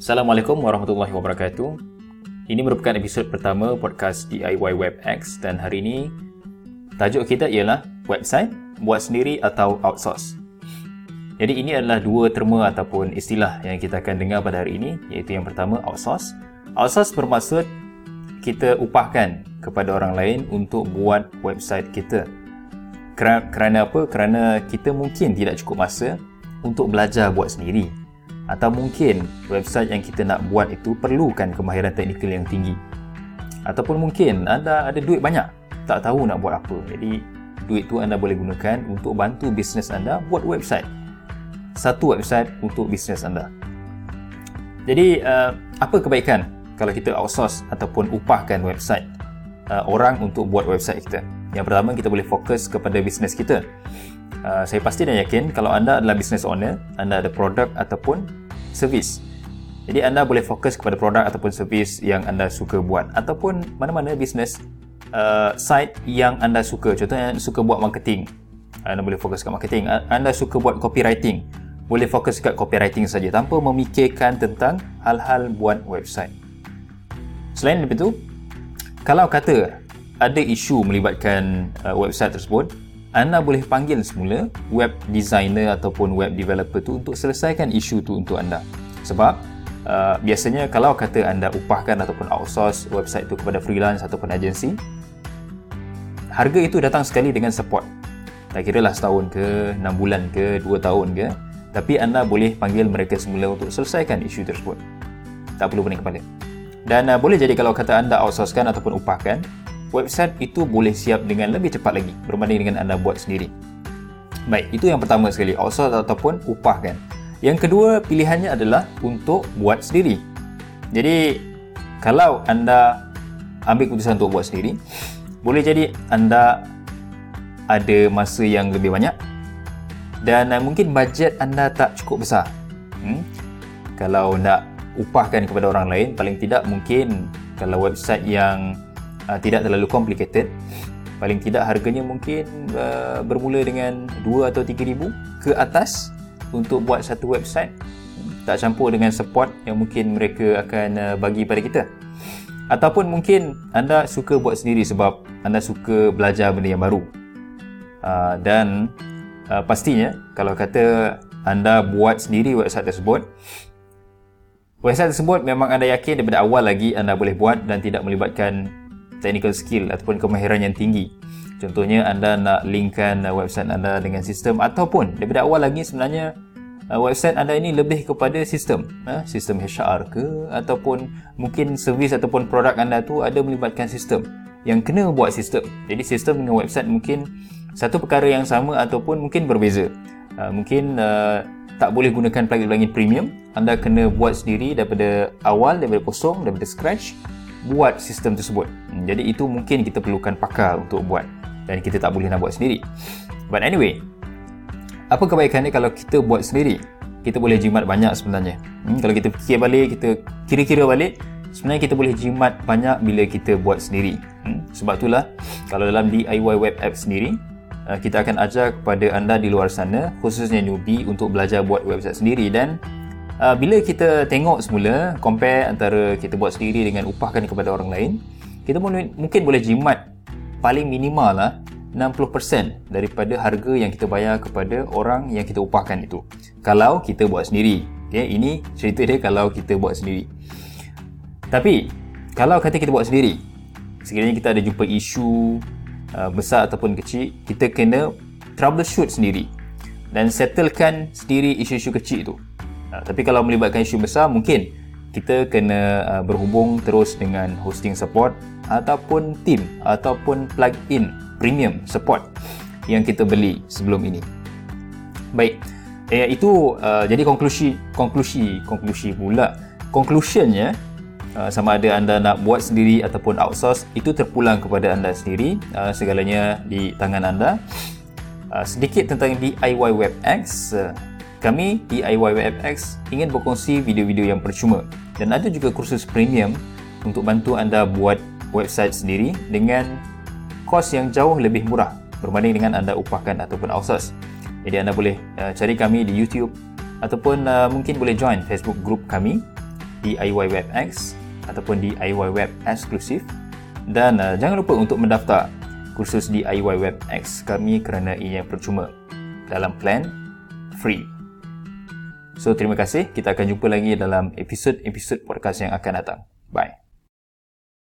Assalamualaikum warahmatullahi wabarakatuh. Ini merupakan episod pertama podcast DIY WebX dan hari ini tajuk kita ialah website buat sendiri atau outsource. Jadi ini adalah dua terma ataupun istilah yang kita akan dengar pada hari ini iaitu yang pertama outsource. Outsource bermaksud kita upahkan kepada orang lain untuk buat website kita. Kerana apa? Kerana kita mungkin tidak cukup masa untuk belajar buat sendiri atau mungkin website yang kita nak buat itu perlukan kemahiran teknikal yang tinggi. Ataupun mungkin anda ada duit banyak tak tahu nak buat apa. Jadi duit tu anda boleh gunakan untuk bantu bisnes anda buat website. Satu website untuk bisnes anda. Jadi uh, apa kebaikan kalau kita outsource ataupun upahkan website uh, orang untuk buat website kita? Yang pertama kita boleh fokus kepada bisnes kita. Uh, saya pasti dan yakin kalau anda adalah business owner, anda ada produk ataupun servis. Jadi anda boleh fokus kepada produk ataupun servis yang anda suka buat ataupun mana-mana bisnes uh, site yang anda suka. Contohnya anda suka buat marketing. Anda boleh fokus ke marketing. Anda suka buat copywriting. Boleh fokus ke copywriting saja tanpa memikirkan tentang hal-hal buat website. Selain itu, kalau kata ada isu melibatkan uh, website tersebut, anda boleh panggil semula web designer ataupun web developer tu untuk selesaikan isu tu untuk anda. Sebab uh, biasanya kalau kata anda upahkan ataupun outsource website tu kepada freelance ataupun agensi, harga itu datang sekali dengan support. Tak kira lah setahun ke, enam bulan ke, dua tahun ke, tapi anda boleh panggil mereka semula untuk selesaikan isu tersebut. Tak perlu pening kepala. Dan uh, boleh jadi kalau kata anda outsourcekan ataupun upahkan, website itu boleh siap dengan lebih cepat lagi berbanding dengan anda buat sendiri. Baik, itu yang pertama sekali, outsource ataupun upahkan. Yang kedua, pilihannya adalah untuk buat sendiri. Jadi, kalau anda ambil keputusan untuk buat sendiri, boleh jadi anda ada masa yang lebih banyak dan uh, mungkin bajet anda tak cukup besar. Hmm? Kalau nak upahkan kepada orang lain, paling tidak mungkin kalau website yang uh, tidak terlalu complicated. Paling tidak harganya mungkin uh, bermula dengan 2 atau 3 ribu ke atas untuk buat satu website. Tak campur dengan support yang mungkin mereka akan uh, bagi pada kita. Ataupun mungkin anda suka buat sendiri sebab anda suka belajar benda yang baru. Uh, dan uh, pastinya kalau kata anda buat sendiri website tersebut website tersebut memang anda yakin daripada awal lagi anda boleh buat dan tidak melibatkan technical skill ataupun kemahiran yang tinggi. Contohnya anda nak linkkan uh, website anda dengan sistem ataupun daripada awal lagi sebenarnya uh, website anda ini lebih kepada sistem, uh, sistem HR ke ataupun mungkin servis ataupun produk anda tu ada melibatkan sistem yang kena buat sistem. Jadi sistem dengan website mungkin satu perkara yang sama ataupun mungkin berbeza. Mungkin tak boleh gunakan plugin-plugin premium. Anda kena buat sendiri daripada awal, daripada kosong, daripada scratch buat sistem tersebut. Jadi itu mungkin kita perlukan pakar untuk buat dan kita tak boleh nak buat sendiri. But anyway, apa kebaikannya kalau kita buat sendiri? Kita boleh jimat banyak sebenarnya. Hmm, kalau kita fikir balik, kita kira-kira balik, sebenarnya kita boleh jimat banyak bila kita buat sendiri. Hmm, sebab itulah kalau dalam DIY web app sendiri, uh, kita akan ajar kepada anda di luar sana, khususnya newbie untuk belajar buat website sendiri dan uh, bila kita tengok semula compare antara kita buat sendiri dengan upahkan kepada orang lain kita boleh, mungkin boleh jimat paling minimal lah 60% daripada harga yang kita bayar kepada orang yang kita upahkan itu. Kalau kita buat sendiri okay, ini cerita dia kalau kita buat sendiri. Tapi kalau kata kita buat sendiri sekiranya kita ada jumpa isu uh, besar ataupun kecil kita kena troubleshoot sendiri dan settlekan sendiri isu-isu kecil itu Uh, tapi kalau melibatkan isu besar mungkin kita kena uh, berhubung terus dengan hosting support ataupun team ataupun plug-in premium support yang kita beli sebelum ini. Baik. Eh, itu uh, jadi konklusi konklusi konklusi pula. Conclusionnya uh, sama ada anda nak buat sendiri ataupun outsource itu terpulang kepada anda sendiri uh, segalanya di tangan anda. Uh, sedikit tentang DIY WebX uh, kami DIY WebX ingin berkongsi video-video yang percuma dan ada juga kursus premium untuk bantu anda buat website sendiri dengan kos yang jauh lebih murah berbanding dengan anda upahkan ataupun outsource. Jadi anda boleh uh, cari kami di YouTube ataupun uh, mungkin boleh join Facebook group kami DIY WebX ataupun DIY Web Exclusive dan uh, jangan lupa untuk mendaftar kursus DIY WebX kami kerana ia percuma dalam plan free. So terima kasih, kita akan jumpa lagi dalam episod-episod podcast yang akan datang. Bye.